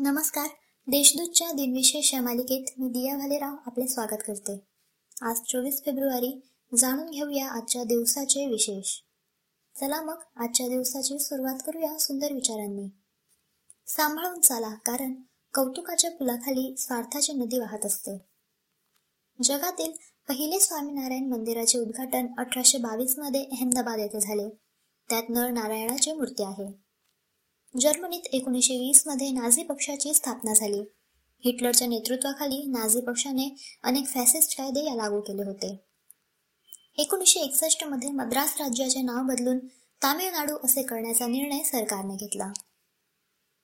नमस्कार. देशदूतच्या दिनविशेष या मालिकेत मी दिया भालेराव आपले स्वागत करते. आज चोवीस फेब्रुवारी जाणून घेऊया आजच्या दिवसाचे विशेष. चला मग आजच्या दिवसाची सुरुवात करूया सुंदर विचारांनी. सांभाळून चाला कारण कौतुकाच्या पुलाखाली स्वार्थाची नदी वाहत असते. जगातील पहिले स्वामीनारायण मंदिराचे उद्घाटन अठराशे बावीसमध्ये अहमदाबाद येथे झाले. त्यात नर नारायणाची मूर्ती आहे. जर्मनीत एकोणीसशे वीसमध्ये नाझी पक्षाची स्थापना झाली. हिटलरच्या नेतृत्वाखाली नाझी पक्षाने अनेक फॅसिस्ट कायदे या लागू केले होते. एकोणीसशे एकसष्टमध्ये मद्रास राज्याचे नाव बदलून तामिळनाडू असे करण्याचा निर्णय सरकारने घेतला.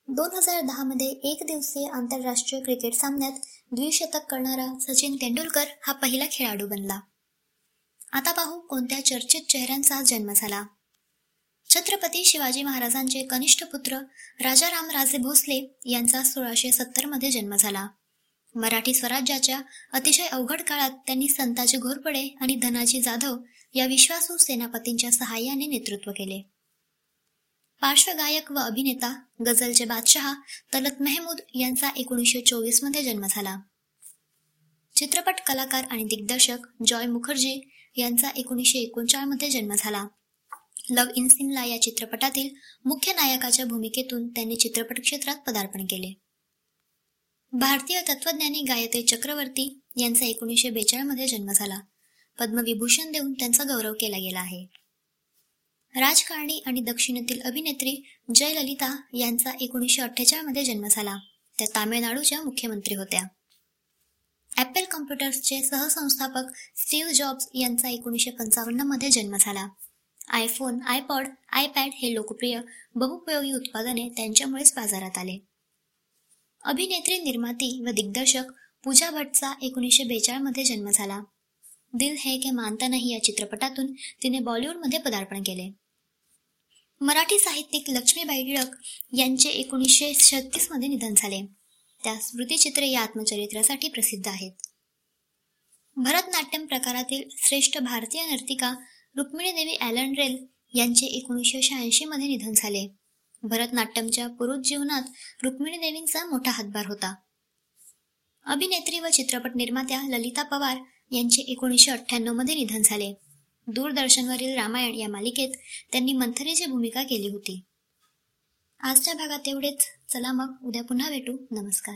दोन हजार दहा मध्ये एक दिवसीय आंतरराष्ट्रीय क्रिकेट सामन्यात द्विशतक करणारा सचिन तेंडुलकर हा पहिला खेळाडू बनला. आता पाहू कोणत्या चर्चित चेहऱ्यांचा जन्म झाला. छत्रपती शिवाजी महाराजांचे कनिष्ठ पुत्र राजाराम राजे भोसले यांचा सोळाशे सत्तरमध्ये जन्म झाला. मराठी स्वराज्याच्या अतिशय अवघड काळात त्यांनी संताजी घोरपडे आणि धनाजी जाधव या विश्वासू सेनापतींच्या सहाय्याने नेतृत्व केले. पार्श्वगायक व अभिनेता गझलचे बादशहा तलत मेहमूद यांचा एकोणीसशे चोवीसमध्ये जन्म झाला. चित्रपट कलाकार आणि दिग्दर्शक जॉय मुखर्जी यांचा एकोणीसशे एकोणचाळमध्ये जन्म झाला. लव इन सिमला या चित्रपटातील मुख्य नायकाच्या भूमिकेतून त्यांनी चित्रपट क्षेत्रात पदार्पण केले. भारतीय तत्वज्ञानी गायत्री चक्रवर्ती यांचा एकोणीसशे बेचाळमध्ये जन्म झाला. पद्मविभूषण देऊन त्यांचा गौरव केला गेला आहे. राजकारणी आणि दक्षिणेतील अभिनेत्री जयललिता यांचा एकोणीसशे अठ्ठेचाळमध्ये जन्म झाला. त्या तामिळनाडूच्या मुख्यमंत्री होत्या. ॲपल कॉम्प्युटर्सचे सहसंस्थापक स्टीव्ह जॉब्स यांचा एकोणीसशे पंचावन्नमध्ये जन्म झाला. आयफोन आयपॉड आयपॅड हे लोकप्रिय बहुपयोगी उत्पादने त्यांच्यामुळेच बाजारात आले. अभिनेत्री निर्माती व दिग्दर्शक पूजा भट्टचा एकोणीसशे मध्ये जन्म झाला. दिल है के मानता नाही या चित्रपटातून तिने बॉलिवूडमध्ये पदार्पण केले. मराठी साहित्यिक लक्ष्मीबाई टिळक यांचे एकोणीसशे छत्तीसमध्ये निधन झाले. त्या स्मृतिचित्रे या आत्मचरित्रासाठी प्रसिद्ध आहेत. भरतनाट्यम प्रकारातील श्रेष्ठ भारतीय नर्तिका रुक्मिणी देवी ॲलन रेल यांचे एकोणीसशे शहाऐंशी मध्ये निधन झाले. भरतनाट्यमच्या पुरुषजीवनात रुक्मिणी देवींचा मोठा हातभार होता. अभिनेत्री व चित्रपट निर्मात्या ललिता पवार यांचे एकोणीसशे अठ्ठ्याण्णवमध्ये निधन झाले. दूरदर्शनवरील रामायण या मालिकेत त्यांनी मंथरीची भूमिका केली होती. आजच्या भागात एवढेच. चला मग उद्या पुन्हा भेटू. नमस्कार.